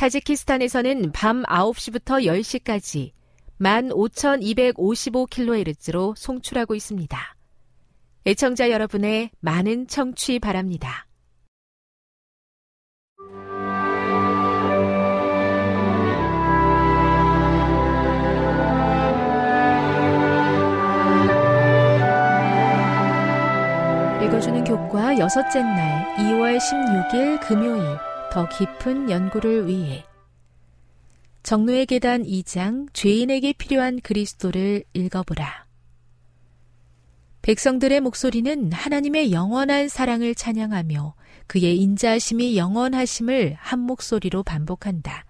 타지키스탄에서는 밤 9시부터 10시까지 15,255kHz로 송출하고 있습니다. 애청자 여러분의 많은 청취 바랍니다. 읽어주는 교과 여섯째 날 2월 16일 금요일 더 깊은 연구를 위해 정노의 계단 2장 죄인에게 필요한 그리스도를 읽어보라. 백성들의 목소리는 하나님의 영원한 사랑을 찬양하며 그의 인자하심이 영원하심을 한 목소리로 반복한다.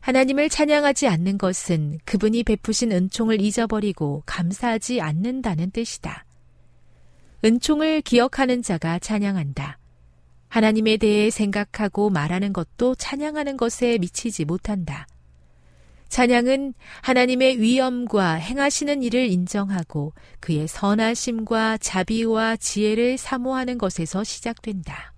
하나님을 찬양하지 않는 것은 그분이 베푸신 은총을 잊어버리고 감사하지 않는다는 뜻이다. 은총을 기억하는 자가 찬양한다. 하나님에 대해 생각하고 말하는 것도 찬양하는 것에 미치지 못한다. 찬양은 하나님의 위엄과 행하시는 일을 인정하고 그의 선하심과 자비와 지혜를 사모하는 것에서 시작된다.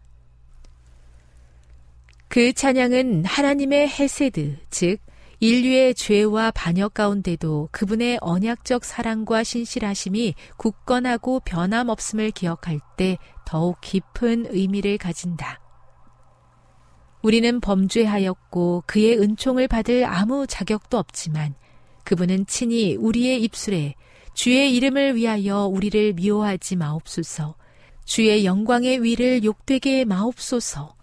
그 찬양은 하나님의 헤세드, 즉 인류의 죄와 반역 가운데도 그분의 언약적 사랑과 신실하심이 굳건하고 변함없음을 기억할 때 더욱 깊은 의미를 가진다. 우리는 범죄하였고 그의 은총을 받을 아무 자격도 없지만 그분은 친히 우리의 입술에 주의 이름을 위하여 우리를 미워하지 마옵소서, 주의 영광의 위를 욕되게 마옵소서,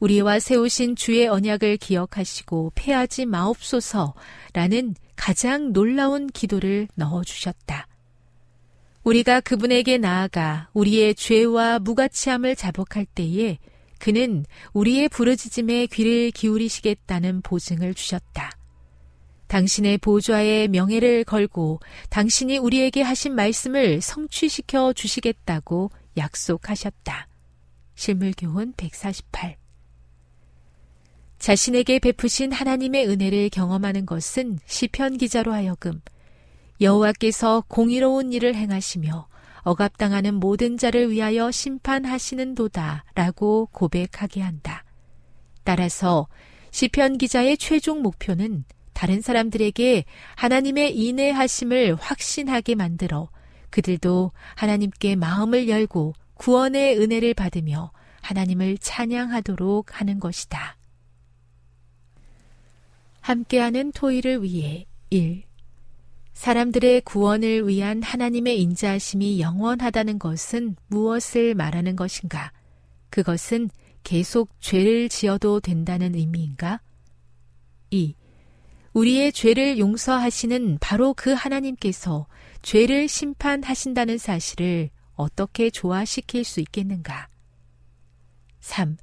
우리와 세우신 주의 언약을 기억하시고 패하지 마옵소서라는 가장 놀라운 기도를 넣어주셨다. 우리가 그분에게 나아가 우리의 죄와 무가치함을 자복할 때에 그는 우리의 부르짖음에 귀를 기울이시겠다는 보증을 주셨다. 당신의 보좌에 명예를 걸고 당신이 우리에게 하신 말씀을 성취시켜 주시겠다고 약속하셨다. 실물교훈 148 자신에게 베푸신 하나님의 은혜를 경험하는 것은 시편 기자로 하여금 여호와께서 공의로운 일을 행하시며 억압당하는 모든 자를 위하여 심판하시는도다라고 고백하게 한다. 따라서 시편 기자의 최종 목표는 다른 사람들에게 하나님의 인내하심을 확신하게 만들어 그들도 하나님께 마음을 열고 구원의 은혜를 받으며 하나님을 찬양하도록 하는 것이다. 함께하는 토의를 위해 1. 사람들의 구원을 위한 하나님의 인자하심이 영원하다는 것은 무엇을 말하는 것인가? 그것은 계속 죄를 지어도 된다는 의미인가? 2. 우리의 죄를 용서하시는 바로 그 하나님께서 죄를 심판하신다는 사실을 어떻게 조화시킬 수 있겠는가? 3.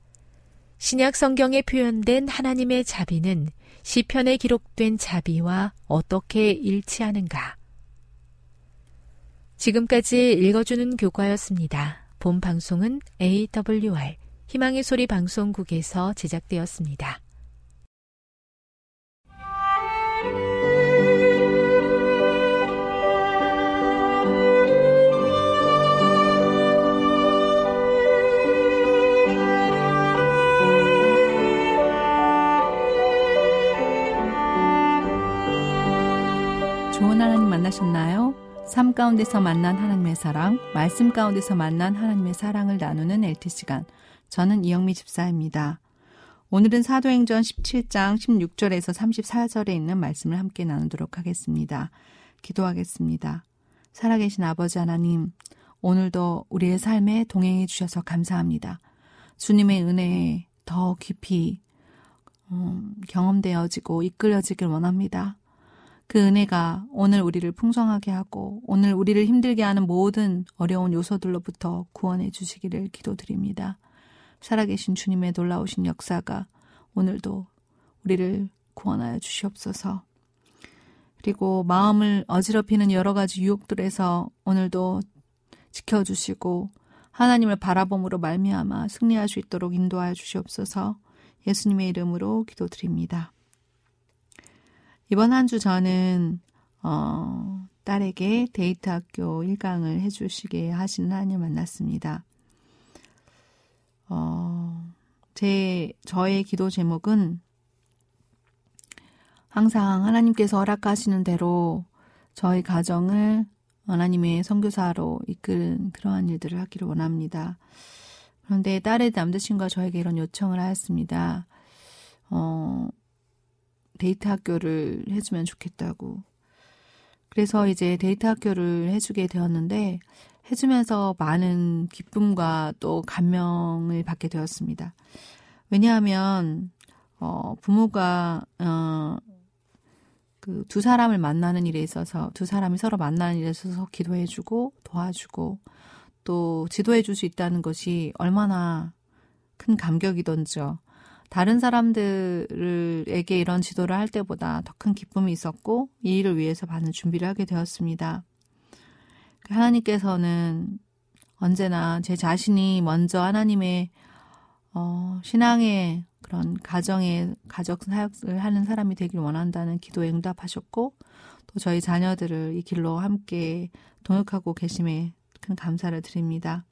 신약 성경에 표현된 하나님의 자비는 시편에 기록된 자비와 어떻게 일치하는가? 지금까지 읽어주는 교과였습니다. 본 방송은 AWR 희망의 소리 방송국에서 제작되었습니다. 만나셨나요? 삶 가운데서 만난 하나님의 사랑, 말씀 가운데서 만난 하나님의 사랑을 나누는 LT 시간. 저는 이영미 집사입니다. 오늘은 사도행전 17장 16절에서 34절에 있는 말씀을 함께 나누도록 하겠습니다. 기도하겠습니다. 살아계신 아버지 하나님, 오늘도 우리의 삶에 동행해 주셔서 감사합니다. 주님의 은혜에 더 깊이 음, 경험되어지고 이끌어지길 원합니다. 그 은혜가 오늘 우리를 풍성하게 하고 오늘 우리를 힘들게 하는 모든 어려운 요소들로부터 구원해 주시기를 기도드립니다. 살아계신 주님의 놀라우신 역사가 오늘도 우리를 구원하여 주시옵소서. 그리고 마음을 어지럽히는 여러 가지 유혹들에서 오늘도 지켜주시고 하나님을 바라봄으로 말미암아 승리할 수 있도록 인도하여 주시옵소서. 예수님의 이름으로 기도드립니다. 이번 한 주 저는 어, 딸에게 데이트 학교 1강을 해주시게 하신 하나님 만났습니다. 어, 제 저의 기도 제목은 항상 하나님께서 허락하시는 대로 저희 가정을 하나님의 선교사로 이끄는 그러한 일들을 하기를 원합니다. 그런데 딸의 남자친구가 저에게 이런 요청을 하였습니다. 어, 데이트 학교를 해주면 좋겠다고. 그래서 이제 데이트 학교를 해주게 되었는데, 해주면서 많은 기쁨과 또 감명을 받게 되었습니다. 왜냐하면, 어, 부모가, 어, 그 두 사람을 만나는 일에 있어서, 두 사람이 서로 만나는 일에 있어서 기도해주고, 도와주고, 또 지도해줄 수 있다는 것이 얼마나 큰 감격이던지요. 다른 사람들에게 이런 지도를 할 때보다 더 큰 기쁨이 있었고 이 일을 위해서 많은 준비를 하게 되었습니다. 하나님께서는 언제나 제 자신이 먼저 하나님의 어, 신앙의 그런 가정의 가족 사역을 하는 사람이 되길 원한다는 기도에 응답하셨고 또 저희 자녀들을 이 길로 함께 동역하고 계심에 큰 감사를 드립니다.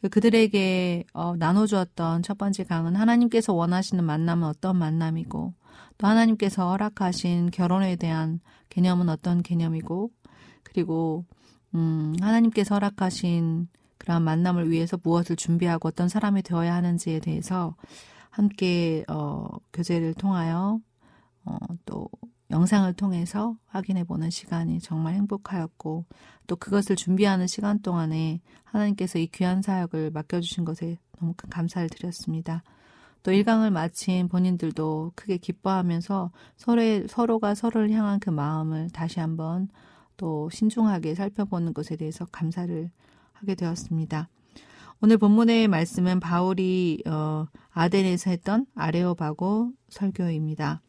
그 그들에게 어, 나눠주었던 첫 번째 강은 하나님께서 원하시는 만남은 어떤 만남이고 또 하나님께서 허락하신 결혼에 대한 개념은 어떤 개념이고 그리고 음, 하나님께서 허락하신 그러한 만남을 위해서 무엇을 준비하고 어떤 사람이 되어야 하는지에 대해서 함께 어, 교제를 통하여 어, 또 영상을 통해서 확인해 보는 시간이 정말 행복하였고 또 그것을 준비하는 시간 동안에 하나님께서 이 귀한 사역을 맡겨주신 것에 너무 큰 감사를 드렸습니다. 또 1강을 마친 본인들도 크게 기뻐하면서 서로의, 서로가 서로를 향한 그 마음을 다시 한번 또 신중하게 살펴보는 것에 대해서 감사를 하게 되었습니다. 오늘 본문의 말씀은 바울이 어, 아덴에서 했던 아레오바고 설교입니다.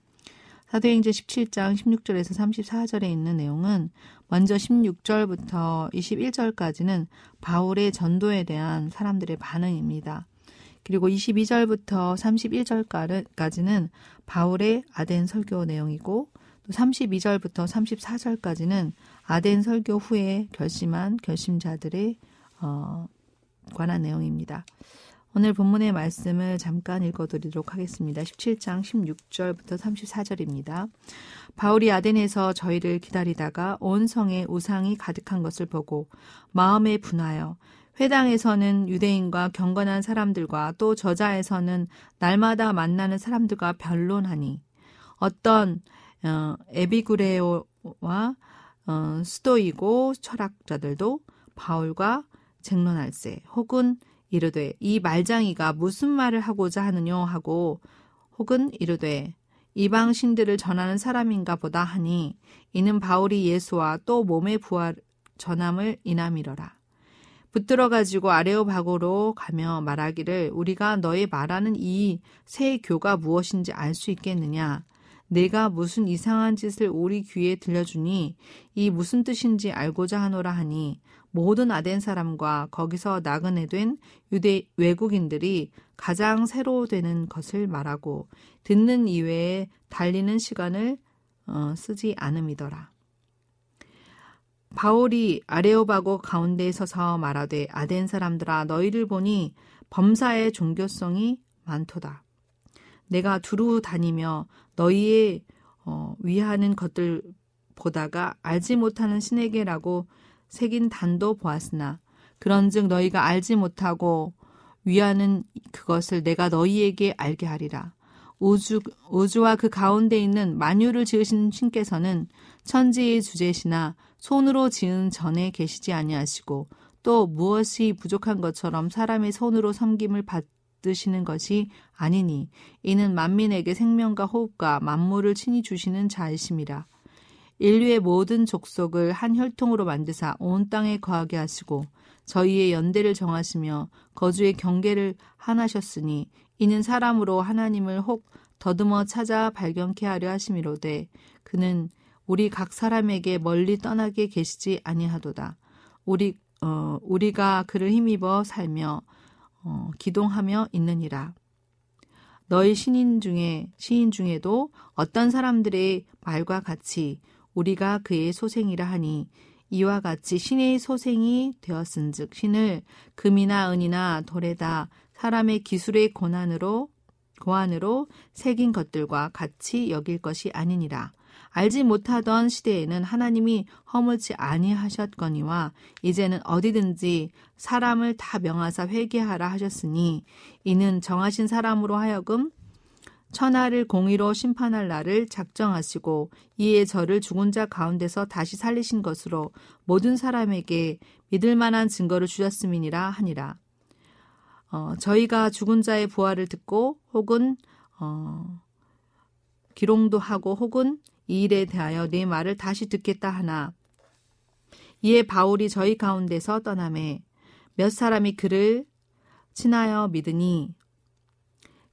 사도행전 17장 16절에서 34절에 있는 내용은 먼저 16절부터 21절까지는 바울의 전도에 대한 사람들의 반응입니다. 그리고 22절부터 31절까지는 바울의 아덴 설교 내용이고 또 32절부터 34절까지는 아덴 설교 후에 결심한 결심자들의 어, 관한 내용입니다. 오늘 본문의 말씀을 잠깐 읽어드리도록 하겠습니다. 17장 16절부터 34절입니다. 바울이 아덴에서 저희를 기다리다가 온 성에 우상이 가득한 것을 보고 마음에 분하여 회당에서는 유대인과 경건한 사람들과 또 저자에서는 날마다 만나는 사람들과 변론하니 어떤 어, 에비구레오와 어, 스토이고 철학자들도 바울과 쟁론할세 혹은 이르되 이 말장이가 무슨 말을 하고자 하느냐 하고 혹은 이르되 이방 신들을 전하는 사람인가 보다 하니 이는 바울이 예수와 또 몸의 부활 전함을 인함이러라. 붙들어 가지고 아레오바고로 가며 말하기를 우리가 너의 말하는 이 새 교가 무엇인지 알 수 있겠느냐 내가 무슨 이상한 짓을 우리 귀에 들려주니 이 무슨 뜻인지 알고자 하노라 하니 모든 아덴 사람과 거기서 나그네 된 유대 외국인들이 가장 새로 되는 것을 말하고 듣는 이외에 달리는 시간을 어, 쓰지 않음이더라. 바울이 아레오바고 가운데에 서서 말하되 아덴 사람들아 너희를 보니 범사의 종교성이 많도다. 내가 두루 다니며 너희의 어, 위하는 것들 보다가 알지 못하는 신에게라고 새긴 단도 보았으나 그런즉 너희가 알지 못하고 위하는 그것을 내가 너희에게 알게 하리라. 우주, 우주와 그 가운데 있는 만유를 지으신 신께서는 천지의 주제시나 손으로 지은 전에 계시지 아니하시고 또 무엇이 부족한 것처럼 사람의 손으로 섬김을 받으시는 것이 아니니 이는 만민에게 생명과 호흡과 만물을 친히 주시는 자이심이라. 인류의 모든 족속을 한 혈통으로 만드사 온 땅에 거하게 하시고 저희의 연대를 정하시며 거주의 경계를 하나셨으니 이는 사람으로 하나님을 혹 더듬어 찾아 발견케 하려 하심이로되 그는 우리 각 사람에게 멀리 떠나게 계시지 아니하도다. 우리 어, 우리가 그를 힘입어 살며 어, 기동하며 있느니라. 너희 신인 중에 시인 중에도 어떤 사람들의 말과 같이 우리가 그의 소생이라 하니 이와 같이 신의 소생이 되었은즉 신을 금이나 은이나 돌에다 사람의 기술의 고난으로 고안으로 새긴 것들과 같이 여길 것이 아니니라. 알지 못하던 시대에는 하나님이 허물지 아니하셨거니와 이제는 어디든지 사람을 다 명하사 회개하라 하셨으니 이는 정하신 사람으로 하여금 천하를 공의로 심판할 날을 작정하시고 이에 저를 죽은 자 가운데서 다시 살리신 것으로 모든 사람에게 믿을 만한 증거를 주셨음이니라 하니라. 어, 저희가 죽은 자의 부활을 듣고 혹은 어, 기롱도 하고 혹은 이 일에 대하여 내 말을 다시 듣겠다 하나 이에 바울이 저희 가운데서 떠남에 몇 사람이 그를 친하여 믿으니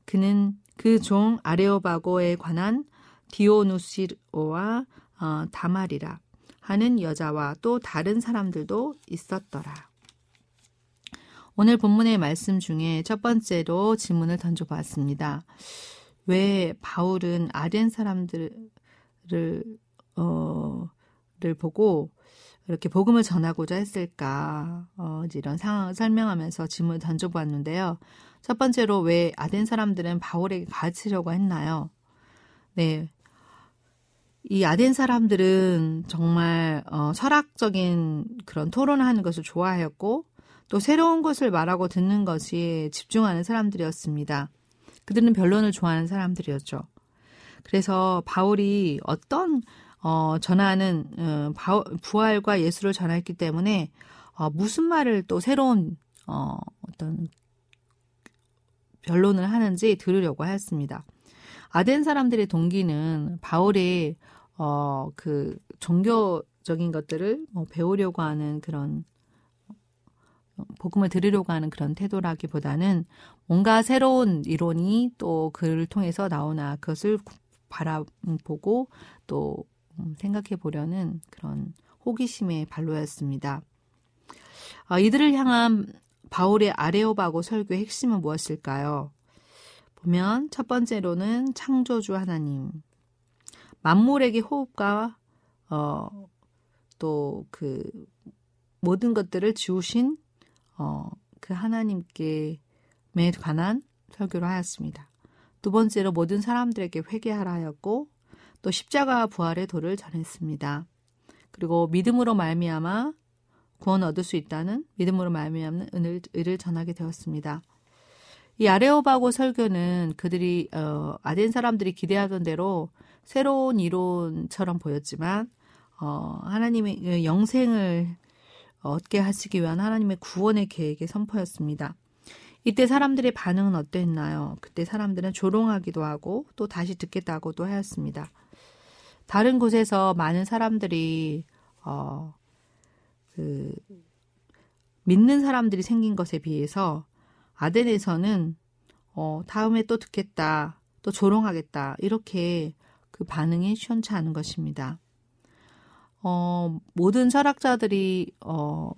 그는 그 종 아레오바고에 관한 디오누시오와 어, 다말이라 하는 여자와 또 다른 사람들도 있었더라. 오늘 본문의 말씀 중에 첫 번째로 질문을 던져보았습니다. 왜 바울은 아덴 사람들을 어 를 보고 이렇게 복음을 전하고자 했을까? 어, 이런 상황을 설명하면서 질문을 던져보았는데요. 첫 번째로 왜 아덴 사람들은 바울에게 가르치려고 했나요? 네. 이 아덴 사람들은 정말 어, 철학적인 그런 토론을 하는 것을 좋아했고 또 새로운 것을 말하고 듣는 것이 집중하는 사람들이었습니다. 그들은 변론을 좋아하는 사람들이었죠. 그래서 바울이 어떤 어, 전하는 어, 부활과 예수를 전했기 때문에 어, 무슨 말을 또 새로운 어, 어떤 변론을 하는지 들으려고 하였습니다. 아덴 사람들의 동기는 바울의 어, 그 종교적인 것들을 뭐 배우려고 하는 그런 어, 복음을 들으려고 하는 그런 태도라기보다는 뭔가 새로운 이론이 또 그를 통해서 나오나 그것을 바라보고 또 음, 생각해 보려는 그런 호기심의 발로였습니다. 어, 이들을 향한 바울의 아레오바고 설교의 핵심은 무엇일까요? 보면 첫 번째로는 창조주 하나님, 만물에게 호흡과 어, 또 그 모든 것들을 지우신 어, 그 하나님께 매 관한 설교를 하였습니다. 두 번째로 모든 사람들에게 회개하라 하였고 또 십자가 부활의 도를 전했습니다. 그리고 믿음으로 말미암아 구원 얻을 수 있다는 믿음으로 말미암는 은을, 을을 전하게 되었습니다. 이 아레오바고 설교는 그들이 어, 아덴 사람들이 기대하던 대로 새로운 이론처럼 보였지만 어, 하나님의 그 영생을 얻게 하시기 위한 하나님의 구원의 계획의 선포였습니다. 이때 사람들의 반응은 어땠나요? 그때 사람들은 조롱하기도 하고 또 다시 듣겠다고도 하였습니다. 다른 곳에서 많은 사람들이 어, 그 믿는 사람들이 생긴 것에 비해서 아덴에서는 어, 다음에 또 듣겠다, 또 조롱하겠다 이렇게 그 반응이 시원치 않은 것입니다. 어, 모든 철학자들이 어,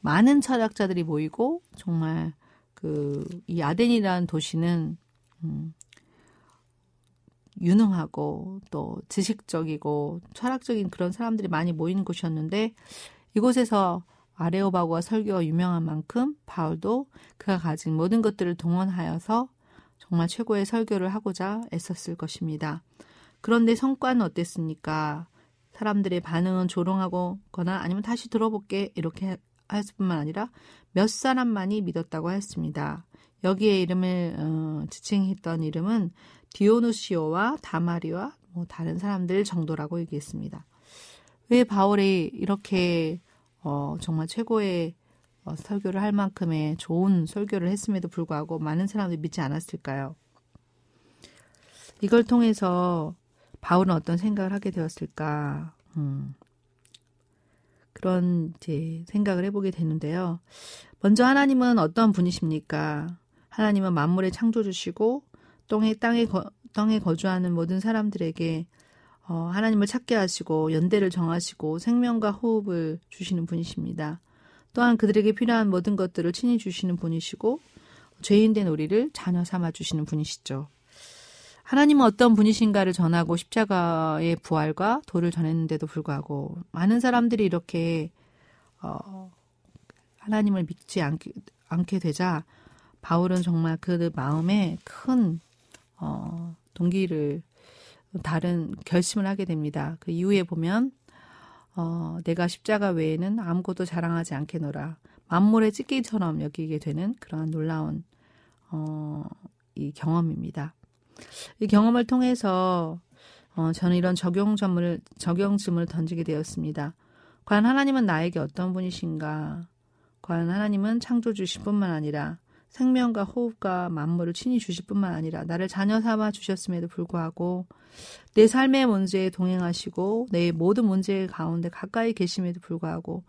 많은 철학자들이 모이고 정말 그 이 아덴이라는 도시는 음, 유능하고 또 지식적이고 철학적인 그런 사람들이 많이 모이는 곳이었는데 이곳에서 아레오바고가 설교가 유명한 만큼 바울도 그가 가진 모든 것들을 동원하여서 정말 최고의 설교를 하고자 애썼을 것입니다. 그런데 성과는 어땠습니까? 사람들의 반응은 조롱하거나 아니면 다시 들어볼게 이렇게 했을 뿐만 아니라 몇 사람만이 믿었다고 했습니다. 여기에 이름을 어, 지칭했던 이름은 디오누시오와 다마리와 뭐 다른 사람들 정도라고 얘기했습니다. 왜 바울이 이렇게 어, 정말 최고의 어, 설교를 할 만큼의 좋은 설교를 했음에도 불구하고 많은 사람들이 믿지 않았을까요? 이걸 통해서 바울은 어떤 생각을 하게 되었을까? 음, 그런 이제 생각을 해보게 되는데요. 먼저 하나님은 어떤 분이십니까? 하나님은 만물의 창조주시고 땅에 땅에 거, 땅에 거주하는 모든 사람들에게 어, 하나님을 찾게 하시고 연대를 정하시고 생명과 호흡을 주시는 분이십니다. 또한 그들에게 필요한 모든 것들을 친히 주시는 분이시고 죄인된 우리를 자녀 삼아 주시는 분이시죠. 하나님은 어떤 분이신가를 전하고 십자가의 부활과 도를 전했는데도 불구하고 많은 사람들이 이렇게 어, 하나님을 믿지 않게, 않게 되자 바울은 정말 그 마음에 큰 어, 동기를 다른 결심을 하게 됩니다. 그 이후에 보면 어, 내가 십자가 외에는 아무것도 자랑하지 않겠노라. 만물의 찢기처럼 여기게 되는 그러한 놀라운 어, 이 경험입니다. 이 경험을 통해서 어, 저는 이런 적용점을 적용점을 던지게 되었습니다. 과연 하나님은 나에게 어떤 분이신가? 과연 하나님은 창조주실 뿐만 아니라 생명과 호흡과 만물을 친히 주실 뿐만 아니라 나를 자녀 삼아 주셨음에도 불구하고 내 삶의 문제에 동행하시고 내 모든 문제 가운데 가까이 계심에도 불구하고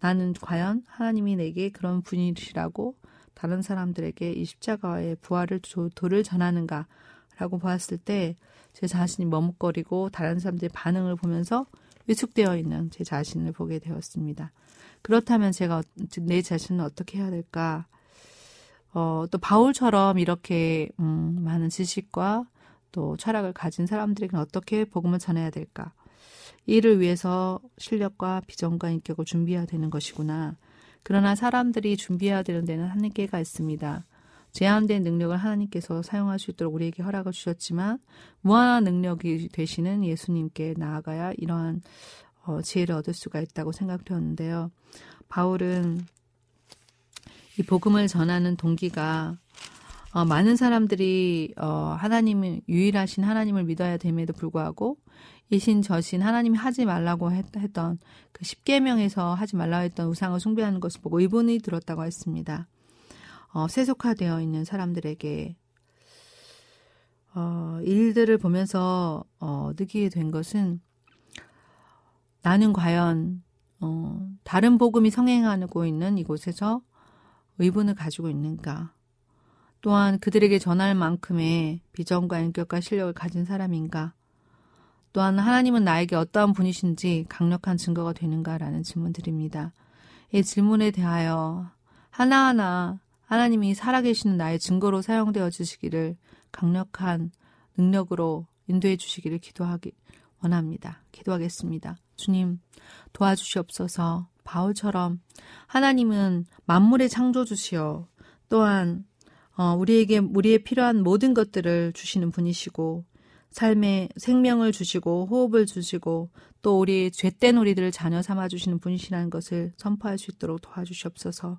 나는 과연 하나님이 내게 그런 분이시라고 다른 사람들에게 이 십자가의 부활을 도를 전하는가라고 보았을 때 제 자신이 머뭇거리고 다른 사람들의 반응을 보면서 위축되어 있는 제 자신을 보게 되었습니다. 그렇다면 제가 내 자신을 어떻게 해야 될까? 어, 또 바울처럼 이렇게 음, 많은 지식과 또 철학을 가진 사람들에게 어떻게 복음을 전해야 될까? 이를 위해서 실력과 비전과 인격을 준비해야 되는 것이구나. 그러나 사람들이 준비해야 되는 데는 한계가 있습니다. 제한된 능력을 하나님께서 사용할 수 있도록 우리에게 허락을 주셨지만 무한한 능력이 되시는 예수님께 나아가야 이러한 어, 지혜를 얻을 수가 있다고 생각되었는데요. 바울은 이 복음을 전하는 동기가 어, 많은 사람들이 어, 하나님을 유일하신 하나님을 믿어야 됨에도 불구하고 이신 저신 하나님이 하지 말라고 했, 던그 십계명에서 하지 말라고 했던 우상을 숭배하는 것을 보고 의분이 들었다고 했습니다. 어, 세속화되어 있는 사람들에게 어, 일들을 보면서 어, 느끼게 된 것은 나는 과연 어, 다른 복음이 성행하고 있는 이곳에서 의분을 가지고 있는가? 또한 그들에게 전할 만큼의 비전과 인격과 실력을 가진 사람인가? 또한 하나님은 나에게 어떠한 분이신지 강력한 증거가 되는가라는 질문 드립니다. 이 질문에 대하여 하나하나 하나님이 살아계시는 나의 증거로 사용되어 주시기를 강력한 능력으로 인도해 주시기를 기도하기 원합니다. 기도하겠습니다. 주님 도와주시옵소서. 바울처럼 하나님은 만물의 창조주시여 또한 어, 우리에게 우리의 필요한 모든 것들을 주시는 분이시고 삶에 생명을 주시고 호흡을 주시고 또 우리 죄된 우리들을 자녀 삼아 주시는 분이시라는 것을 선포할 수 있도록 도와주시옵소서.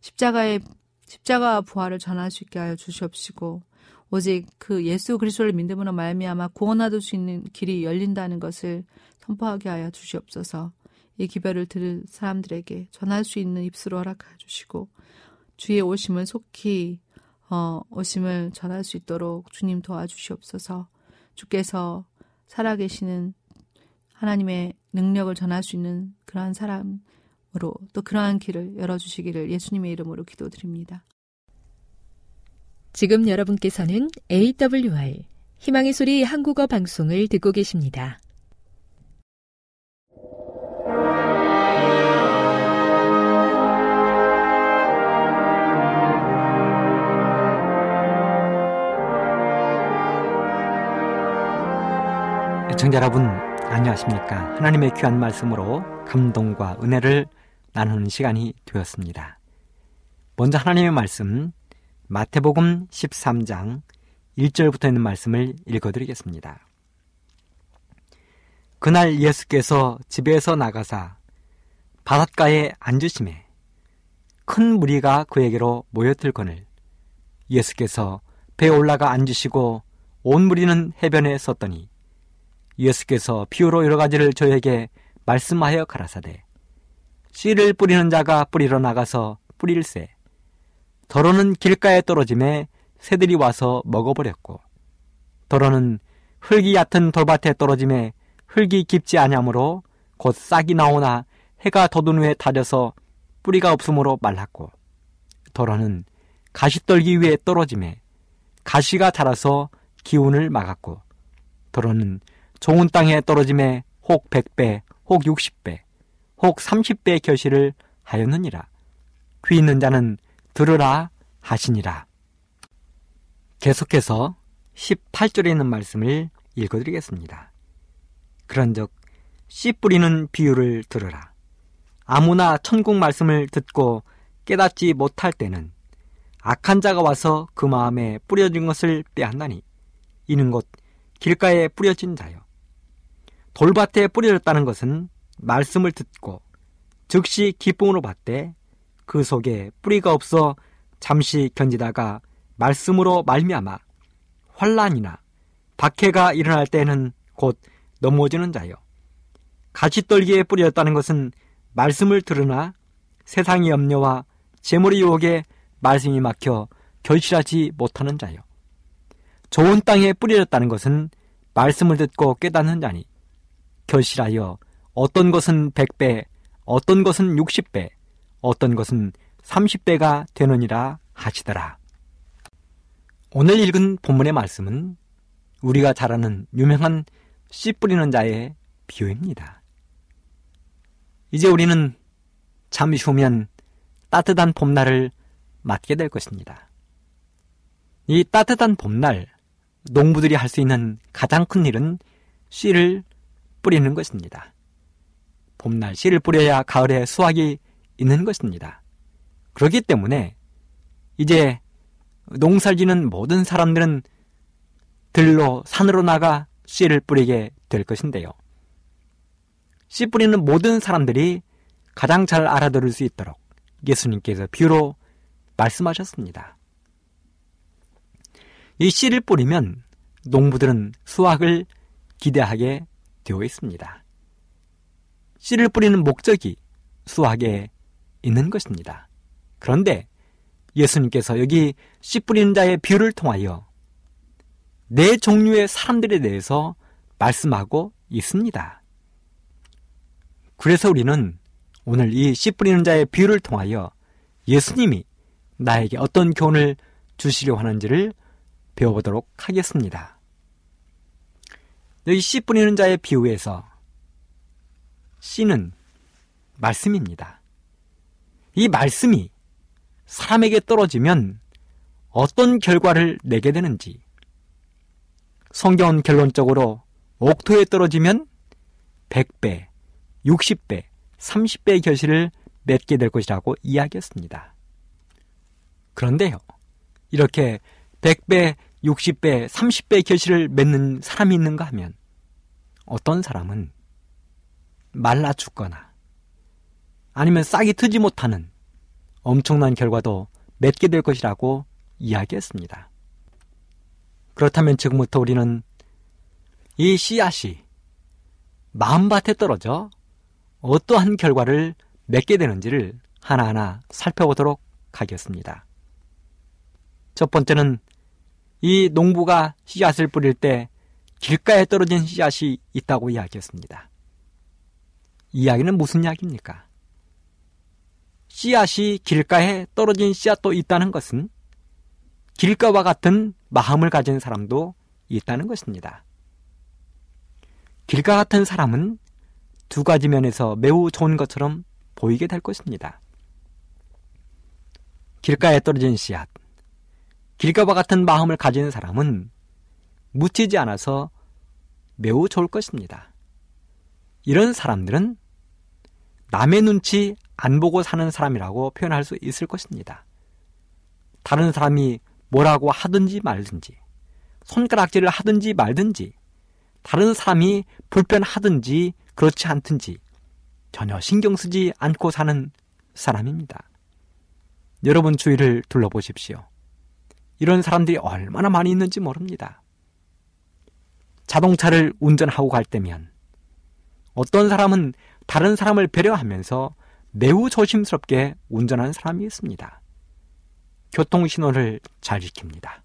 십자가의 십자가와 부활을 전할 수 있게 하여 주시옵시고 오직 그 예수 그리스도를 믿음으로 말미암아 구원 얻을 수 있는 길이 열린다는 것을 선포하게 하여 주시옵소서. 이 기별을 들을 사람들에게 전할 수 있는 입술을 허락해 주시고 주의 오심을 속히 어, 오심을 전할 수 있도록 주님 도와주시옵소서. 주께서 살아계시는 하나님의 능력을 전할 수 있는 그러한 사람으로 또 그러한 길을 열어주시기를 예수님의 이름으로 기도드립니다. 지금 여러분께서는 AWR 희망의 소리 한국어 방송을 듣고 계십니다. 애청자 여러분 안녕하십니까? 하나님의 귀한 말씀으로 감동과 은혜를 나누는 시간이 되었습니다. 먼저 하나님의 말씀 마태복음 13장 1절부터 있는 말씀을 읽어드리겠습니다. 그날 예수께서 집에서 나가사 바닷가에 앉으심에 큰 무리가 그에게로 모여들거늘 예수께서 배에 올라가 앉으시고 온 무리는 해변에 섰더니 예수께서 비유로 여러 가지를 저에게 말씀하여 가라사대 씨를 뿌리는 자가 뿌리러 나가서 뿌릴새 더러는 길가에 떨어짐에 새들이 와서 먹어버렸고 더러는 흙이 얕은 돌밭에 떨어짐에 흙이 깊지 아니하므로 곧 싹이 나오나 해가 돋은 후에 다져서 뿌리가 없으므로 말랐고 더러는 가시 떨기 위에 떨어짐에 가시가 자라서 기운을 막았고 더러는 좋은 땅에 떨어짐에 혹 100배, 혹 60배, 혹 30배의 결실을 하였느니라. 귀 있는 자는 들으라 하시니라. 계속해서 18절에 있는 말씀을 읽어드리겠습니다. 그런즉 씨 뿌리는 비유를 들으라. 아무나 천국 말씀을 듣고 깨닫지 못할 때는 악한 자가 와서 그 마음에 뿌려진 것을 빼앗나니 이는 곧 길가에 뿌려진 자요. 돌밭에 뿌려졌다는 것은 말씀을 듣고 즉시 기쁨으로 받되 그 속에 뿌리가 없어 잠시 견디다가 말씀으로 말미암아 환란이나 박해가 일어날 때는 곧 넘어지는 자요. 가시떨기에 뿌려졌다는 것은 말씀을 들으나 세상의 염려와 재물의 유혹에 말씀이 막혀 결실하지 못하는 자요. 좋은 땅에 뿌려졌다는 것은 말씀을 듣고 깨닫는 자니 결실하여 어떤 것은 100배, 어떤 것은 60배, 어떤 것은 30배가 되느니라 하시더라. 오늘 읽은 본문의 말씀은 우리가 잘 아는 유명한 씨 뿌리는 자의 비유입니다. 이제 우리는 잠시 후면 따뜻한 봄날을 맞게 될 것입니다. 이 따뜻한 봄날, 농부들이 할 수 있는 가장 큰 일은 씨를 뿌리는 것입니다. 봄날 씨를 뿌려야 가을에 수확이 있는 것입니다. 그렇기 때문에 이제 농사 지는 모든 사람들은 들로 산으로 나가 씨를 뿌리게 될 것인데요. 씨 뿌리는 모든 사람들이 가장 잘 알아들을 수 있도록 예수님께서 비유로 말씀하셨습니다. 이 씨를 뿌리면 농부들은 수확을 기대하게 되어 있습니다. 씨를 뿌리는 목적이 수학에 있는 것입니다. 그런데 예수님께서 여기 씨 뿌리는 자의 비유를 통하여 네 종류의 사람들에 대해서 말씀하고 있습니다. 그래서 우리는 오늘 이 씨 뿌리는 자의 비유를 통하여 예수님이 나에게 어떤 교훈을 주시려 하는지를 배워보도록 하겠습니다. 여기 씨 뿌리는 자의 비유에서 씨는 말씀입니다. 이 말씀이 사람에게 떨어지면 어떤 결과를 내게 되는지 성경은 결론적으로 옥토에 떨어지면 100배, 60배, 30배의 결실을 맺게 될 것이라고 이야기했습니다. 그런데요, 이렇게 100배, 60배, 30배 결실을 맺는 사람이 있는가 하면 어떤 사람은 말라 죽거나 아니면 싹이 트지 못하는 엄청난 결과도 맺게 될 것이라고 이야기했습니다. 그렇다면 지금부터 우리는 이 씨앗이 마음밭에 떨어져 어떠한 결과를 맺게 되는지를 하나하나 살펴보도록 가겠습니다. 첫 번째는 이 농부가 씨앗을 뿌릴 때 길가에 떨어진 씨앗이 있다고 이야기했습니다. 이야기는 무슨 이야기입니까? 씨앗이 길가에 떨어진 씨앗도 있다는 것은 길가와 같은 마음을 가진 사람도 있다는 것입니다. 길가 같은 사람은 두 가지 면에서 매우 좋은 것처럼 보이게 될 것입니다. 길가에 떨어진 씨앗. 길가와 같은 마음을 가진 사람은 묻히지 않아서 매우 좋을 것입니다. 이런 사람들은 남의 눈치 안 보고 사는 사람이라고 표현할 수 있을 것입니다. 다른 사람이 뭐라고 하든지 말든지, 손가락질을 하든지 말든지, 다른 사람이 불편하든지 그렇지 않든지 전혀 신경 쓰지 않고 사는 사람입니다. 여러분 주위를 둘러보십시오. 이런 사람들이 얼마나 많이 있는지 모릅니다. 자동차를 운전하고 갈 때면 어떤 사람은 다른 사람을 배려하면서 매우 조심스럽게 운전하는 사람이 있습니다. 교통신호를 잘 지킵니다.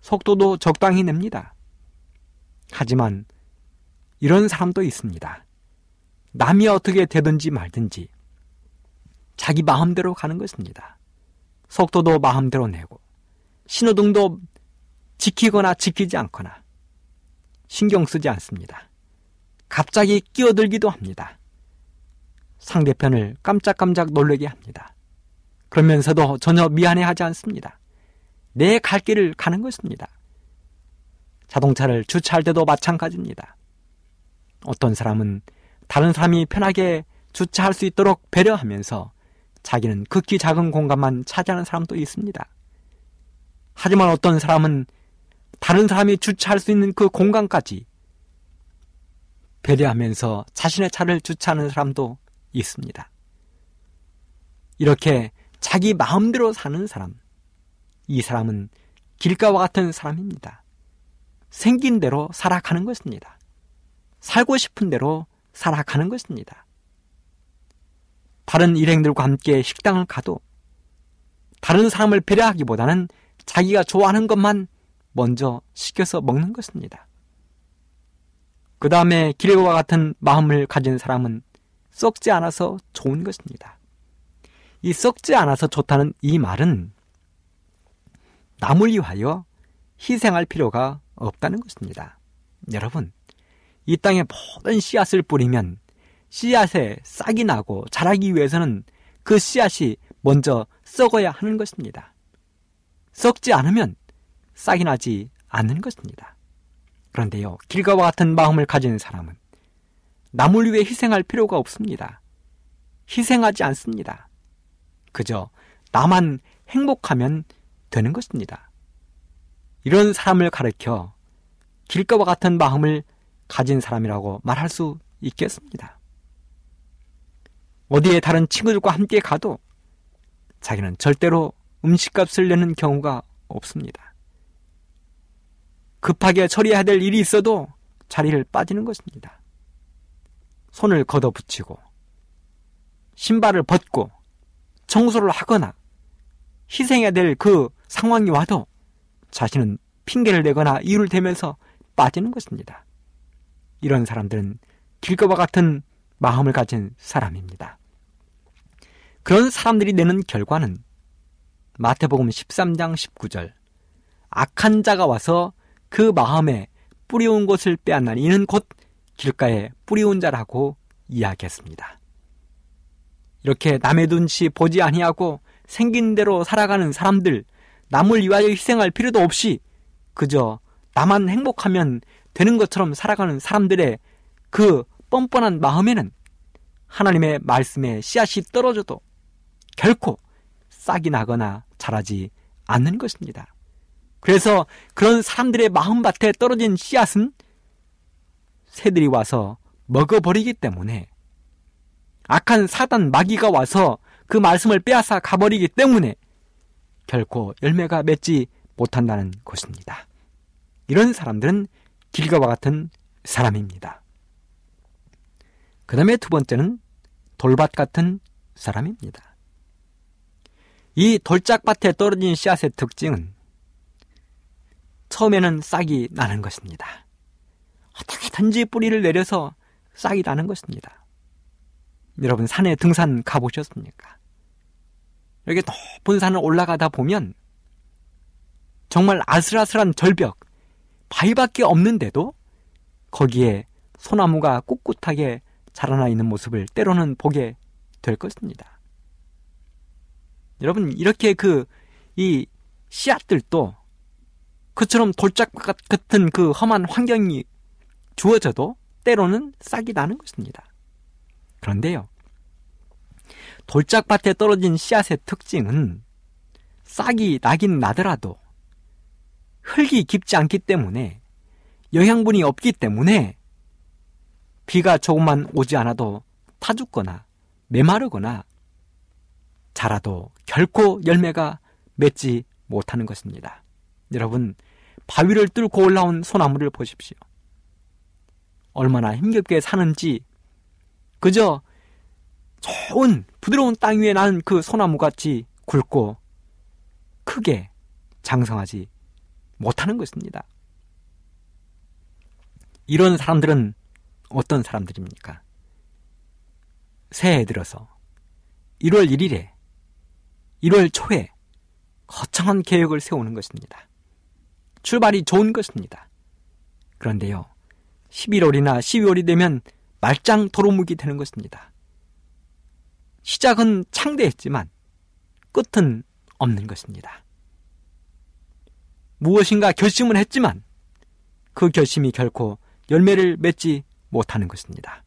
속도도 적당히 냅니다. 하지만 이런 사람도 있습니다. 남이 어떻게 되든지 말든지 자기 마음대로 가는 것입니다. 속도도 마음대로 내고 신호등도 지키거나 지키지 않거나 신경 쓰지 않습니다. 갑자기 끼어들기도 합니다. 상대편을 깜짝깜짝 놀라게 합니다. 그러면서도 전혀 미안해하지 않습니다. 내 갈 길을 가는 것입니다. 자동차를 주차할 때도 마찬가지입니다. 어떤 사람은 다른 사람이 편하게 주차할 수 있도록 배려하면서 자기는 극히 작은 공간만 차지하는 사람도 있습니다. 하지만 어떤 사람은 다른 사람이 주차할 수 있는 그 공간까지 배려하면서 자신의 차를 주차하는 사람도 있습니다. 이렇게 자기 마음대로 사는 사람, 이 사람은 길가와 같은 사람입니다. 생긴 대로 살아가는 것입니다. 살고 싶은 대로 살아가는 것입니다. 다른 일행들과 함께 식당을 가도 다른 사람을 배려하기보다는 자기가 좋아하는 것만 먼저 시켜서 먹는 것입니다. 그 다음에 기레와 같은 마음을 가진 사람은 썩지 않아서 좋은 것입니다. 이 썩지 않아서 좋다는 이 말은 남을 위하여 희생할 필요가 없다는 것입니다. 여러분, 이 땅에 모든 씨앗을 뿌리면 씨앗에 싹이 나고 자라기 위해서는 그 씨앗이 먼저 썩어야 하는 것입니다. 썩지 않으면 싹이 나지 않는 것입니다. 그런데요, 길가와 같은 마음을 가진 사람은 남을 위해 희생할 필요가 없습니다. 희생하지 않습니다. 그저 나만 행복하면 되는 것입니다. 이런 사람을 가르켜 길가와 같은 마음을 가진 사람이라고 말할 수 있겠습니다. 어디에 다른 친구들과 함께 가도 자기는 절대로 음식값을 내는 경우가 없습니다. 급하게 처리해야 될 일이 있어도 자리를 빠지는 것입니다. 손을 걷어붙이고 신발을 벗고 청소를 하거나 희생해야 될 그 상황이 와도 자신은 핑계를 대거나 이유를 대면서 빠지는 것입니다. 이런 사람들은 길거와 같은 마음을 가진 사람입니다. 그런 사람들이 내는 결과는 마태복음 13장 19절 악한 자가 와서 그 마음에 뿌리온 것을 빼앗나니 이는 곧 길가에 뿌리온 자라고 이야기했습니다. 이렇게 남의 눈치 보지 아니하고 생긴 대로 살아가는 사람들, 남을 위하여 희생할 필요도 없이 그저 나만 행복하면 되는 것처럼 살아가는 사람들의 그 뻔뻔한 마음에는 하나님의 말씀에 씨앗이 떨어져도 결코 싹이 나거나 자라지 않는 것입니다. 그래서 그런 사람들의 마음밭에 떨어진 씨앗은 새들이 와서 먹어버리기 때문에 악한 사단 마귀가 와서 그 말씀을 빼앗아 가버리기 때문에 결코 열매가 맺지 못한다는 것입니다. 이런 사람들은 길가와 같은 사람입니다. 그 다음에 두 번째는 돌밭 같은 사람입니다. 이 돌짝밭에 떨어진 씨앗의 특징은 처음에는 싹이 나는 것입니다. 어떻게든지 뿌리를 내려서 싹이 나는 것입니다. 여러분 산에 등산 가보셨습니까? 이렇게 높은 산을 올라가다 보면 정말 아슬아슬한 절벽, 바위밖에 없는데도 거기에 소나무가 꿋꿋하게 자라나 있는 모습을 때로는 보게 될 것입니다. 여러분, 이렇게 그, 이 씨앗들도 그처럼 돌짝 같은 그 험한 환경이 주어져도 때로는 싹이 나는 것입니다. 그런데요, 돌짝밭에 떨어진 씨앗의 특징은 싹이 나긴 나더라도 흙이 깊지 않기 때문에 영양분이 없기 때문에 비가 조금만 오지 않아도 타 죽거나 메마르거나 자라도 결코 열매가 맺지 못하는 것입니다. 여러분, 바위를 뚫고 올라온 소나무를 보십시오. 얼마나 힘겹게 사는지 그저 좋은 부드러운 땅 위에 난 그 소나무 같이 굵고 크게 장성하지 못하는 것입니다. 이런 사람들은 어떤 사람들입니까? 새해 들어서 1월 1일에 1월 초에 거창한 계획을 세우는 것입니다. 출발이 좋은 것입니다. 그런데요, 11월이나 12월이 되면 말짱 도루묵이 되는 것입니다. 시작은 창대했지만 끝은 없는 것입니다. 무엇인가 결심을 했지만 그 결심이 결코 열매를 맺지 못하는 것입니다.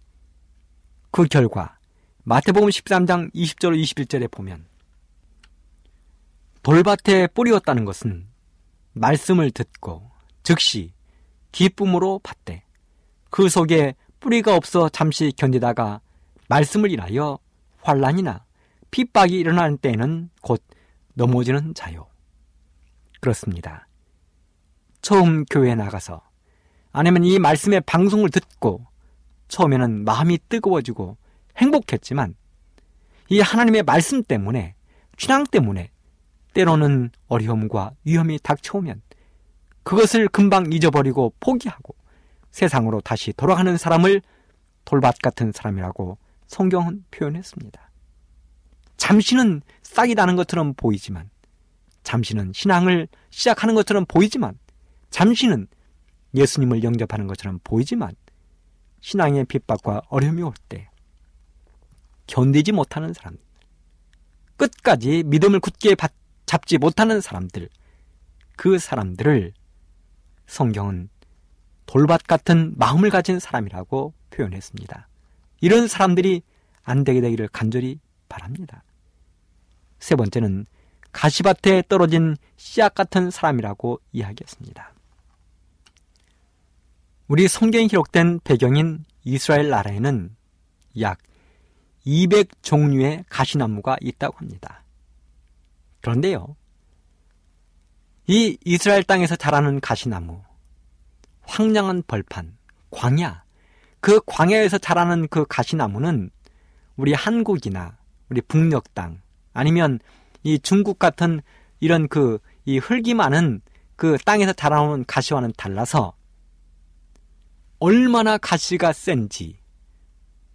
그 결과 마태복음 13장 20절 21절에 보면 돌밭에 뿌리었다는 것은 말씀을 듣고 즉시 기쁨으로 받되 그 속에 뿌리가 없어 잠시 견디다가 말씀을 인하여 환란이나 핍박이 일어나는 때에는 곧 넘어지는 자요. 그렇습니다. 처음 교회에 나가서 아니면 이 말씀의 방송을 듣고 처음에는 마음이 뜨거워지고 행복했지만 이 하나님의 말씀 때문에 신앙 때문에 때로는 어려움과 위험이 닥쳐오면 그것을 금방 잊어버리고 포기하고 세상으로 다시 돌아가는 사람을 돌밭 같은 사람이라고 성경은 표현했습니다. 잠시는 싹이 나는 것처럼 보이지만, 잠시는 신앙을 시작하는 것처럼 보이지만, 잠시는 예수님을 영접하는 것처럼 보이지만, 신앙의 핍박과 어려움이 올 때, 견디지 못하는 사람들, 끝까지 믿음을 굳게 잡지 못하는 사람들, 그 사람들을 성경은 돌밭 같은 마음을 가진 사람이라고 표현했습니다. 이런 사람들이 안 되게 되기를 간절히 바랍니다. 세 번째는 가시밭에 떨어진 씨앗 같은 사람이라고 이야기했습니다. 우리 성경에 기록된 배경인 이스라엘 나라에는 약 200 종류의 가시나무가 있다고 합니다. 그런데요, 이 이스라엘 땅에서 자라는 가시나무, 황량한 벌판, 광야, 그 광야에서 자라는 그 가시나무는 우리 한국이나 우리 북녘 땅 아니면 이 중국 같은 이런 그 이 흙이 많은 그 땅에서 자라오는 가시와는 달라서 얼마나 가시가 센지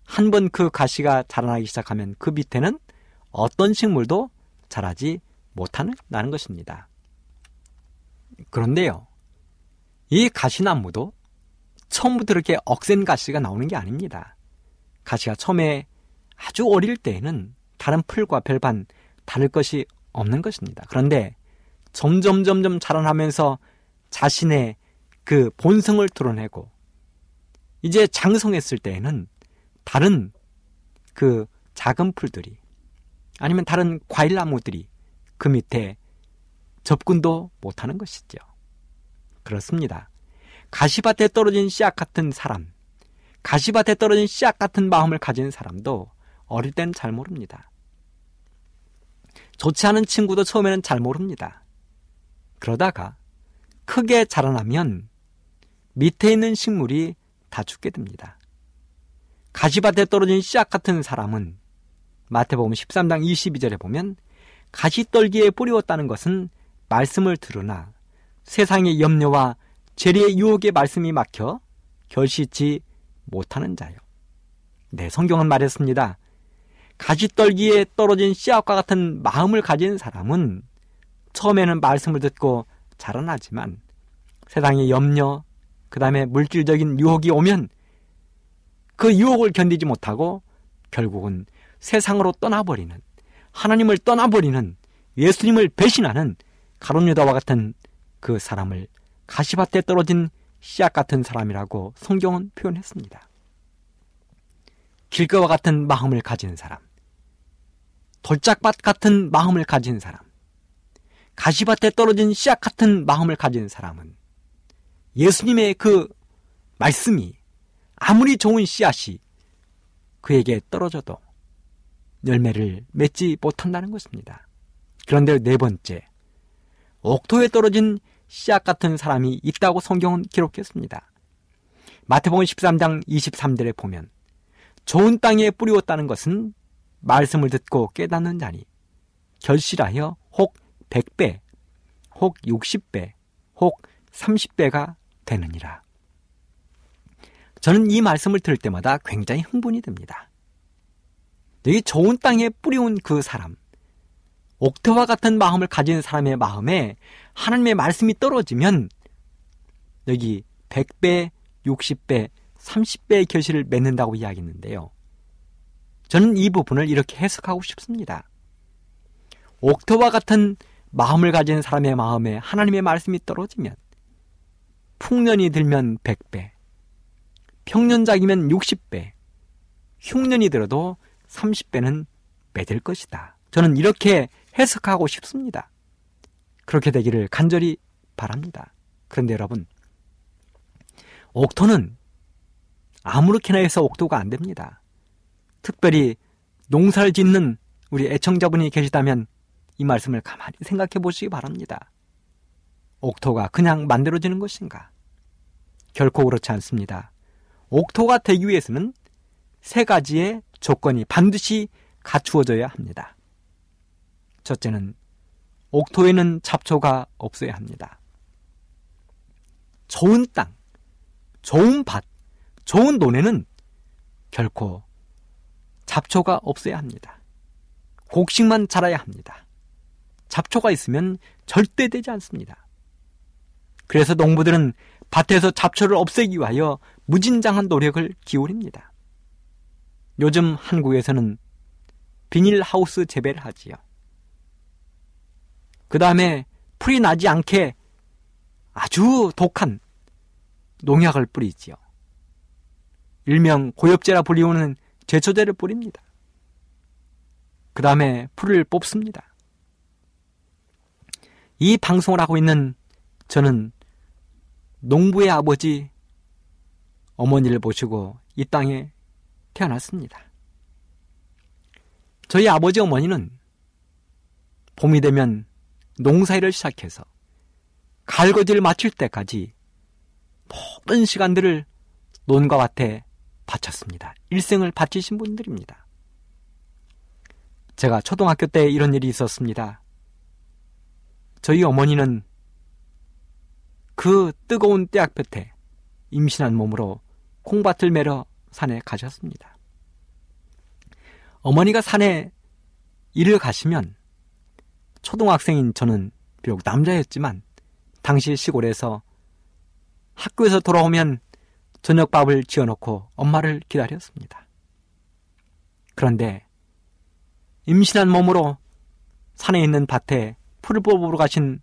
한 번 그 가시가 자라나기 시작하면 그 밑에는 어떤 식물도 자라지 못하는 나는 것입니다. 그런데요, 이 가시나무도 처음부터 이렇게 억센 가시가 나오는 게 아닙니다. 가시가 처음에 아주 어릴 때에는 다른 풀과 별반 다를 것이 없는 것입니다. 그런데 점점 점점 자라나면서 자신의 그 본성을 드러내고 이제 장성했을 때에는 다른 그 작은 풀들이 아니면 다른 과일나무들이 그 밑에 접근도 못하는 것이죠. 그렇습니다. 가시밭에 떨어진 씨앗 같은 사람, 가시밭에 떨어진 씨앗 같은 마음을 가진 사람도 어릴 땐 잘 모릅니다. 좋지 않은 친구도 처음에는 잘 모릅니다. 그러다가 크게 자라나면 밑에 있는 식물이 다 죽게 됩니다. 가시밭에 떨어진 씨앗 같은 사람은 마태복음 13장 22절에 보면 가시떨기에 뿌리웠다는 것은 말씀을 들으나 세상의 염려와 재리의 유혹의 말씀이 막혀 결실치 못하는 자요. 네, 성경은 말했습니다. 가시떨기에 떨어진 씨앗과 같은 마음을 가진 사람은 처음에는 말씀을 듣고 자라나지만 세상의 염려, 그 다음에 물질적인 유혹이 오면 그 유혹을 견디지 못하고 결국은 세상으로 떠나버리는 하나님을 떠나버리는 예수님을 배신하는 가론유다와 같은 그 사람을 가시밭에 떨어진 씨앗 같은 사람이라고 성경은 표현했습니다. 길가와 같은 마음을 가진 사람, 돌짝밭 같은 마음을 가진 사람, 가시밭에 떨어진 씨앗 같은 마음을 가진 사람은 예수님의 그 말씀이 아무리 좋은 씨앗이 그에게 떨어져도 열매를 맺지 못한다는 것입니다. 그런데 네 번째, 옥토에 떨어진 씨앗 같은 사람이 있다고 성경은 기록했습니다. 마태복음 13장 23절에 보면 좋은 땅에 뿌리웠다는 것은 말씀을 듣고 깨닫는 자니 결실하여 혹 100배, 혹 60배, 혹 30배가 되느니라. 저는 이 말씀을 들을 때마다 굉장히 흥분이 됩니다. 여기 좋은 땅에 뿌리온 그 사람, 옥토와 같은 마음을 가진 사람의 마음에 하나님의 말씀이 떨어지면 여기 100배, 60배, 30배의 결실을 맺는다고 이야기했는데요. 저는 이 부분을 이렇게 해석하고 싶습니다. 옥토와 같은 마음을 가진 사람의 마음에 하나님의 말씀이 떨어지면 풍년이 들면 100배, 평년작이면 60배, 흉년이 들어도 30배는 맺을 것이다. 저는 이렇게 해석하고 싶습니다. 그렇게 되기를 간절히 바랍니다. 그런데 여러분, 옥토는 아무렇게나 해서 옥토가 안 됩니다. 특별히 농사를 짓는 우리 애청자분이 계시다면 이 말씀을 가만히 생각해 보시기 바랍니다. 옥토가 그냥 만들어지는 것인가? 결코 그렇지 않습니다. 옥토가 되기 위해서는 세 가지의 조건이 반드시 갖추어져야 합니다. 첫째는 옥토에는 잡초가 없어야 합니다. 좋은 땅, 좋은 밭, 좋은 논에는 결코 잡초가 없어야 합니다. 곡식만 자라야 합니다. 잡초가 있으면 절대 되지 않습니다. 그래서 농부들은 밭에서 잡초를 없애기 위하여 무진장한 노력을 기울입니다. 요즘 한국에서는 비닐 하우스 재배를 하지요. 그 다음에 풀이 나지 않게 아주 독한 농약을 뿌리지요. 일명 고엽제라 불리우는 제초제를 뿌립니다. 그 다음에 풀을 뽑습니다. 이 방송을 하고 있는 저는 농부의 아버지 어머니를 모시고 이 땅에 태어났습니다. 저희 아버지 어머니는 봄이 되면 농사일을 시작해서 갈거지를 마칠 때까지 모든 시간들을 논과 밭에 바쳤습니다. 일생을 바치신 분들입니다. 제가 초등학교 때 이런 일이 있었습니다. 저희 어머니는 그 뜨거운 떼약볕에 임신한 몸으로 콩밭을 매러 산에 가셨습니다. 어머니가 산에 일을 가시면 초등학생인 저는 비록 남자였지만 당시 시골에서 학교에서 돌아오면 저녁밥을 지어놓고 엄마를 기다렸습니다. 그런데 임신한 몸으로 산에 있는 밭에 풀을 뽑으러 가신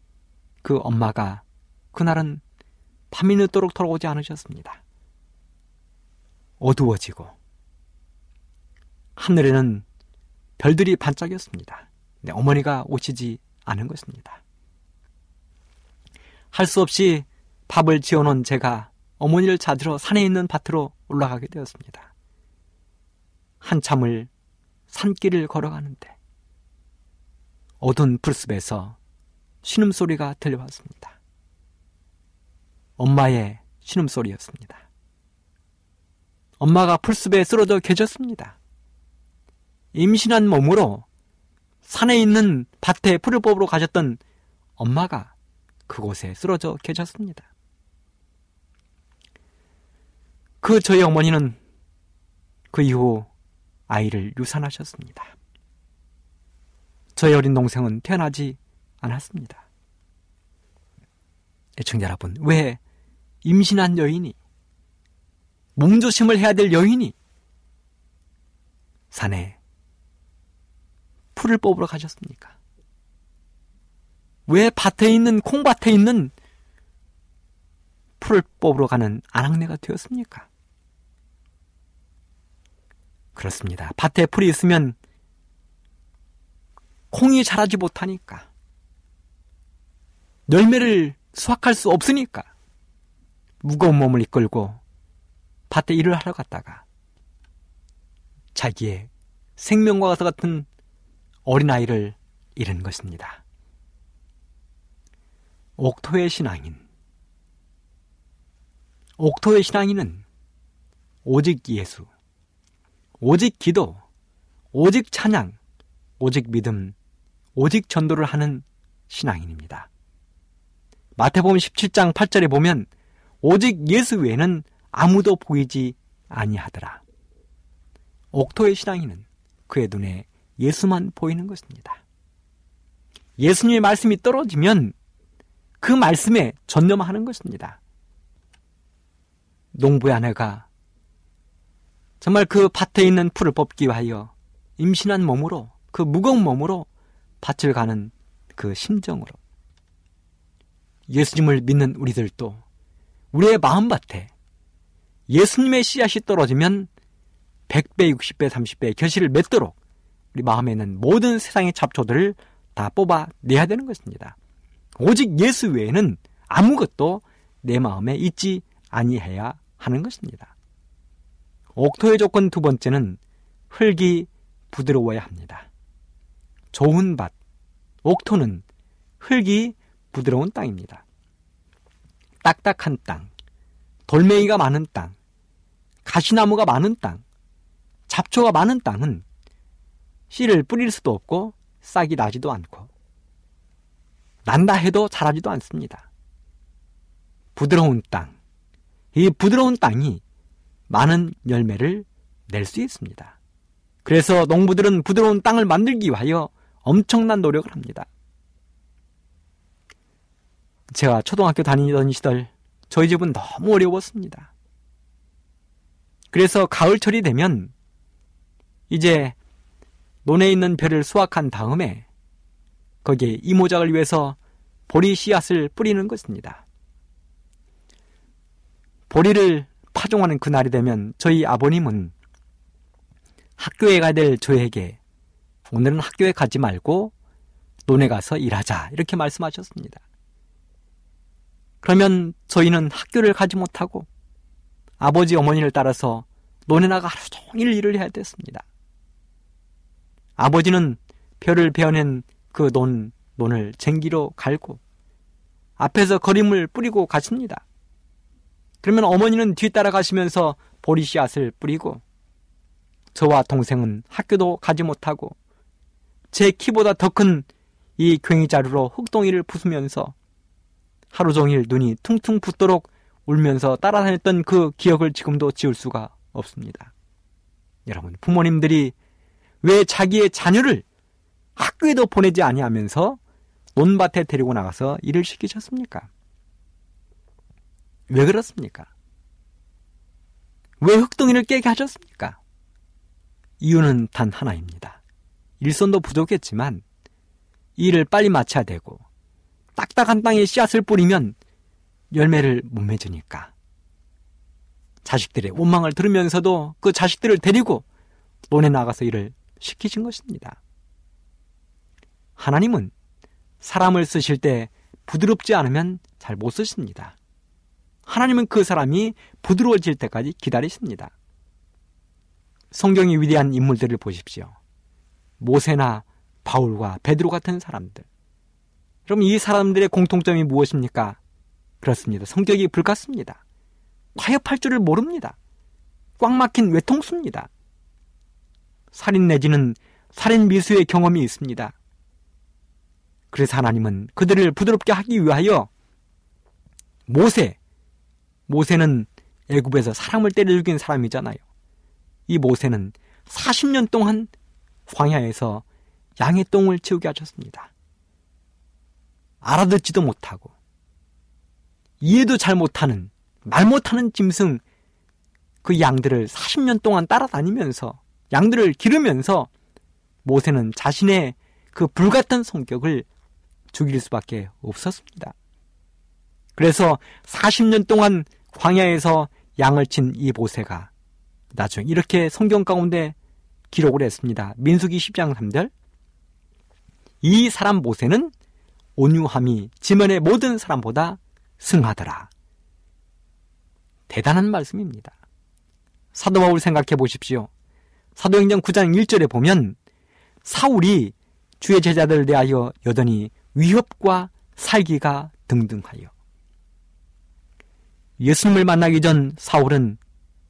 그 엄마가 그날은 밤이 늦도록 돌아오지 않으셨습니다. 어두워지고 하늘에는 별들이 반짝였습니다. 네, 어머니가 오시지 않은 것입니다. 할 수 없이 밥을 지어놓은 제가 어머니를 찾으러 산에 있는 밭으로 올라가게 되었습니다. 한참을 산길을 걸어가는데 어두운 풀숲에서 신음소리가 들려왔습니다. 엄마의 신음소리였습니다. 엄마가 풀숲에 쓰러져 계셨습니다. 임신한 몸으로 산에 있는 밭에 풀을 뽑으러 가셨던 엄마가 그곳에 쓰러져 계셨습니다. 그 저희 어머니는 그 이후 아이를 유산하셨습니다. 저희 어린 동생은 태어나지 않았습니다. 애청자 여러분, 왜 임신한 여인이, 몸조심을 해야 될 여인이 산에 풀을 뽑으러 가셨습니까? 왜 밭에 있는, 콩밭에 있는 풀을 뽑으러 가는 아낙네가 되었습니까? 그렇습니다. 밭에 풀이 있으면 콩이 자라지 못하니까 열매를 수확할 수 없으니까 무거운 몸을 이끌고 밭에 일을 하러 갔다가 자기의 생명과 같은 어린아이를 잃은 것입니다. 옥토의 신앙인 옥토의 신앙인은 오직 예수, 오직 기도, 오직 찬양, 오직 믿음, 오직 전도를 하는 신앙인입니다. 마태복음 17장 8절에 보면 오직 예수 외에는 아무도 보이지 아니하더라. 옥토의 신앙인은 그의 눈에 예수만 보이는 것입니다. 예수님의 말씀이 떨어지면 그 말씀에 전념하는 것입니다. 농부의 아내가 정말 그 밭에 있는 풀을 뽑기 위하여 임신한 몸으로 그 무거운 몸으로 밭을 가는 그 심정으로 예수님을 믿는 우리들도 우리의 마음밭에 예수님의 씨앗이 떨어지면 100배, 60배, 30배 결실을 맺도록 우리 마음에 있는 모든 세상의 잡초들을 다 뽑아내야 되는 것입니다. 오직 예수 외에는 아무것도 내 마음에 있지 아니해야 하는 것입니다. 옥토의 조건 두 번째는 흙이 부드러워야 합니다. 좋은 밭, 옥토는 흙이 부드러운 땅입니다. 딱딱한 땅, 돌멩이가 많은 땅, 가시나무가 많은 땅, 잡초가 많은 땅은 씨를 뿌릴 수도 없고 싹이 나지도 않고 난다 해도 자라지도 않습니다. 부드러운 땅, 이 부드러운 땅이 많은 열매를 낼 수 있습니다. 그래서 농부들은 부드러운 땅을 만들기 위하여 엄청난 노력을 합니다. 제가 초등학교 다니던 시절 저희 집은 너무 어려웠습니다. 그래서 가을철이 되면 이제 논에 있는 벼를 수확한 다음에 거기에 이모작을 위해서 보리 씨앗을 뿌리는 것입니다. 보리를 파종하는 그날이 되면 저희 아버님은 학교에 가야 될 저에게 오늘은 학교에 가지 말고 논에 가서 일하자. 이렇게 말씀하셨습니다. 그러면 저희는 학교를 가지 못하고 아버지 어머니를 따라서 논에 나가 하루 종일 일을 해야 됐습니다. 아버지는 벼를 베어낸 그 논, 논을 쟁기로 갈고 앞에서 거림을 뿌리고 가십니다. 그러면 어머니는 뒤따라 가시면서 보리 씨앗을 뿌리고 저와 동생은 학교도 가지 못하고 제 키보다 더 큰 이 괭이자루로 흙동이를 부수면서 하루 종일 눈이 퉁퉁 붓도록 울면서 따라다녔던 그 기억을 지금도 지울 수가 없습니다. 여러분, 부모님들이 왜 자기의 자녀를 학교에도 보내지 아니하면서 논밭에 데리고 나가서 일을 시키셨습니까? 왜 그렇습니까? 왜 흙동이를 깨게 하셨습니까? 이유는 단 하나입니다. 일손도 부족했지만 일을 빨리 마쳐야 되고 딱딱한 땅에 씨앗을 뿌리면 열매를 못 맺으니까 자식들의 원망을 들으면서도 그 자식들을 데리고 논에 나가서 일을 시키신 것입니다. 하나님은 사람을 쓰실 때 부드럽지 않으면 잘 못 쓰십니다. 하나님은 그 사람이 부드러워질 때까지 기다리십니다. 성경의 위대한 인물들을 보십시오. 모세나 바울과 베드로 같은 사람들. 그럼 이 사람들의 공통점이 무엇입니까? 그렇습니다. 성격이 불같습니다. 화협할 줄을 모릅니다. 꽉 막힌 외통수입니다. 살인 내지는 살인 미수의 경험이 있습니다. 그래서 하나님은 그들을 부드럽게 하기 위하여 모세, 모세는 애굽에서 사람을 때려 죽인 사람이잖아요. 이 모세는 40년 동안 광야에서 양의 똥을 치우게 하셨습니다. 알아듣지도 못하고 이해도 잘 못하는 말 못하는 짐승 그 양들을 40년 동안 따라다니면서 양들을 기르면서 모세는 자신의 그 불같은 성격을 죽일 수밖에 없었습니다. 그래서 40년 동안 광야에서 양을 친 이 모세가 나중에 이렇게 성경 가운데 기록을 했습니다. 민수기 10장 3절. 이 사람 모세는 온유함이 지면의 모든 사람보다 승하더라. 대단한 말씀입니다. 사도 바울 생각해 보십시오. 사도행전 9장 1절에 보면 사울이 주의 제자들을 대하여 여전히 위협과 살기가 등등하여 예수님을 만나기 전 사울은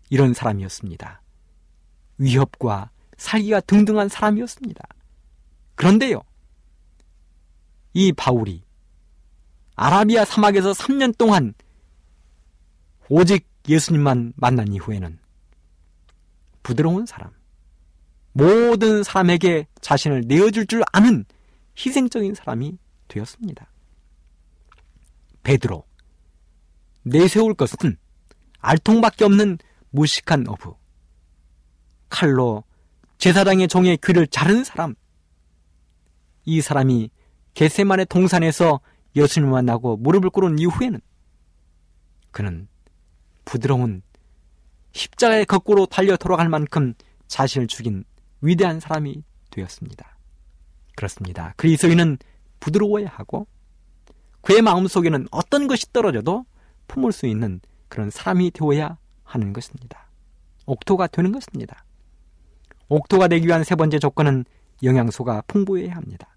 이런 사람이었습니다. 위협과 살기가 등등한 사람이었습니다. 그런데요, 이 바울이 아라비아 사막에서 3년 동안 오직 예수님만 만난 이후에는 부드러운 사람, 모든 사람에게 자신을 내어줄 줄 아는 희생적인 사람이 되었습니다. 베드로, 내세울 것은 알통밖에 없는 무식한 어부, 칼로 제사장의 종의 귀를 자른 사람, 이 사람이 겟세만의 동산에서 예수님을 만나고 무릎을 꿇은 이후에는 그는 부드러운 십자가의 거꾸로 달려 돌아갈 만큼 자신을 죽인 위대한 사람이 되었습니다. 그렇습니다. 그리스도인은 부드러워야 하고 그의 마음속에는 어떤 것이 떨어져도 품을 수 있는 그런 사람이 되어야 하는 것입니다. 옥토가 되는 것입니다. 옥토가 되기 위한 세 번째 조건은 영양소가 풍부해야 합니다.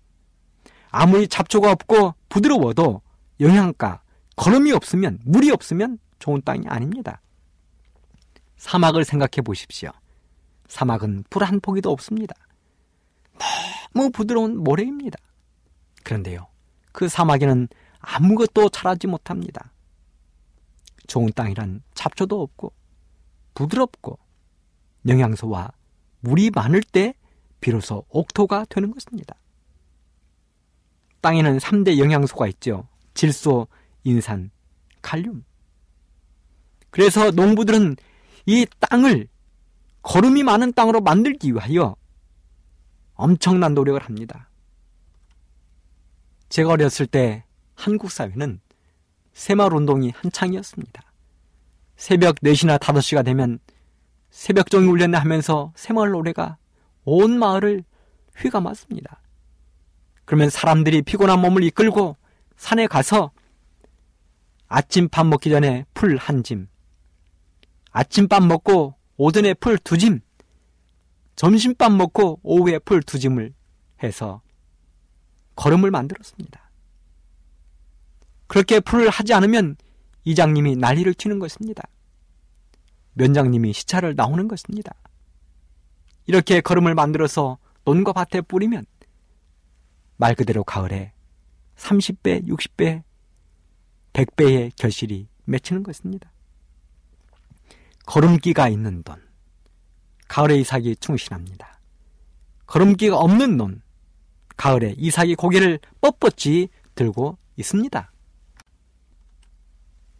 아무리 잡초가 없고 부드러워도 영양가, 걸음이 없으면, 물이 없으면 좋은 땅이 아닙니다. 사막을 생각해 보십시오. 사막은 불한 포기도 없습니다. 너무 부드러운 모래입니다. 그런데요, 그 사막에는 아무것도 자라지 못합니다. 좋은 땅이란 잡초도 없고, 부드럽고, 영양소와 물이 많을 때 비로소 옥토가 되는 것입니다. 땅에는 3대 영양소가 있죠. 질소, 인산, 칼륨. 그래서 농부들은 이 땅을 거름이 많은 땅으로 만들기 위하여 엄청난 노력을 합니다. 제가 어렸을 때 한국 사회는 새마을 운동이 한창이었습니다. 새벽 4시나 5시가 되면 새벽 종이 울렸나 하면서 새마을 노래가 온 마을을 휘감았습니다. 그러면 사람들이 피곤한 몸을 이끌고 산에 가서 아침밥 먹기 전에 풀 한 짐, 아침밥 먹고 오전에 풀 두 짐, 점심밥 먹고 오후에 풀 두 짐을 해서 거름을 만들었습니다. 그렇게 풀을 하지 않으면 이장님이 난리를 치는 것입니다. 면장님이 시차를 나오는 것입니다. 이렇게 걸음을 만들어서 논과 밭에 뿌리면 말 그대로 가을에 30배, 60배, 100배의 결실이 맺히는 것입니다. 걸음기가 있는 돈. 가을에 이삭이 충실합니다. 걸음기가 없는 논. 가을에 이삭이 고개를 뻣뻣이 들고 있습니다.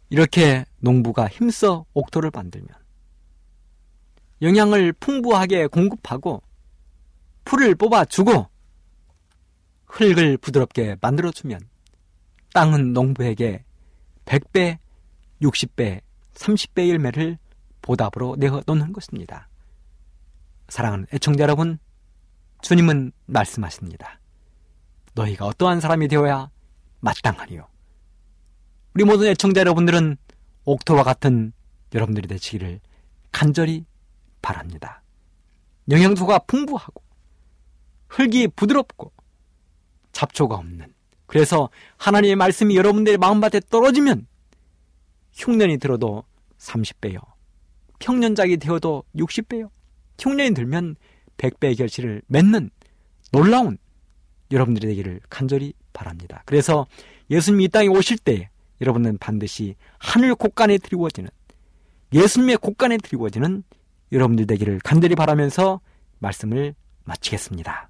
이렇게 농부가 힘써 옥토를 만들면 영양을 풍부하게 공급하고 풀을 뽑아주고 흙을 부드럽게 만들어주면 땅은 농부에게 100배, 60배, 30배 열매를 보답으로 내어놓는 것입니다. 사랑하는 애청자 여러분, 주님은 말씀하십니다. 너희가 어떠한 사람이 되어야 마땅하리요. 우리 모든 애청자 여러분들은 옥토와 같은 여러분들이 되시기를 간절히 바랍니다. 영양소가 풍부하고 흙이 부드럽고 잡초가 없는 그래서 하나님의 말씀이 여러분들의 마음밭에 떨어지면 흉년이 들어도 30배요. 평년작이 되어도 60배요. 흉년이 들면 100배의 결실을 맺는 놀라운 여러분들이 되기를 간절히 바랍니다. 그래서 예수님이 이 땅에 오실 때 여러분은 반드시 하늘 곳간에 드리워지는 예수님의 곳간에 드리워지는 여러분들 되기를 간절히 바라면서 말씀을 마치겠습니다.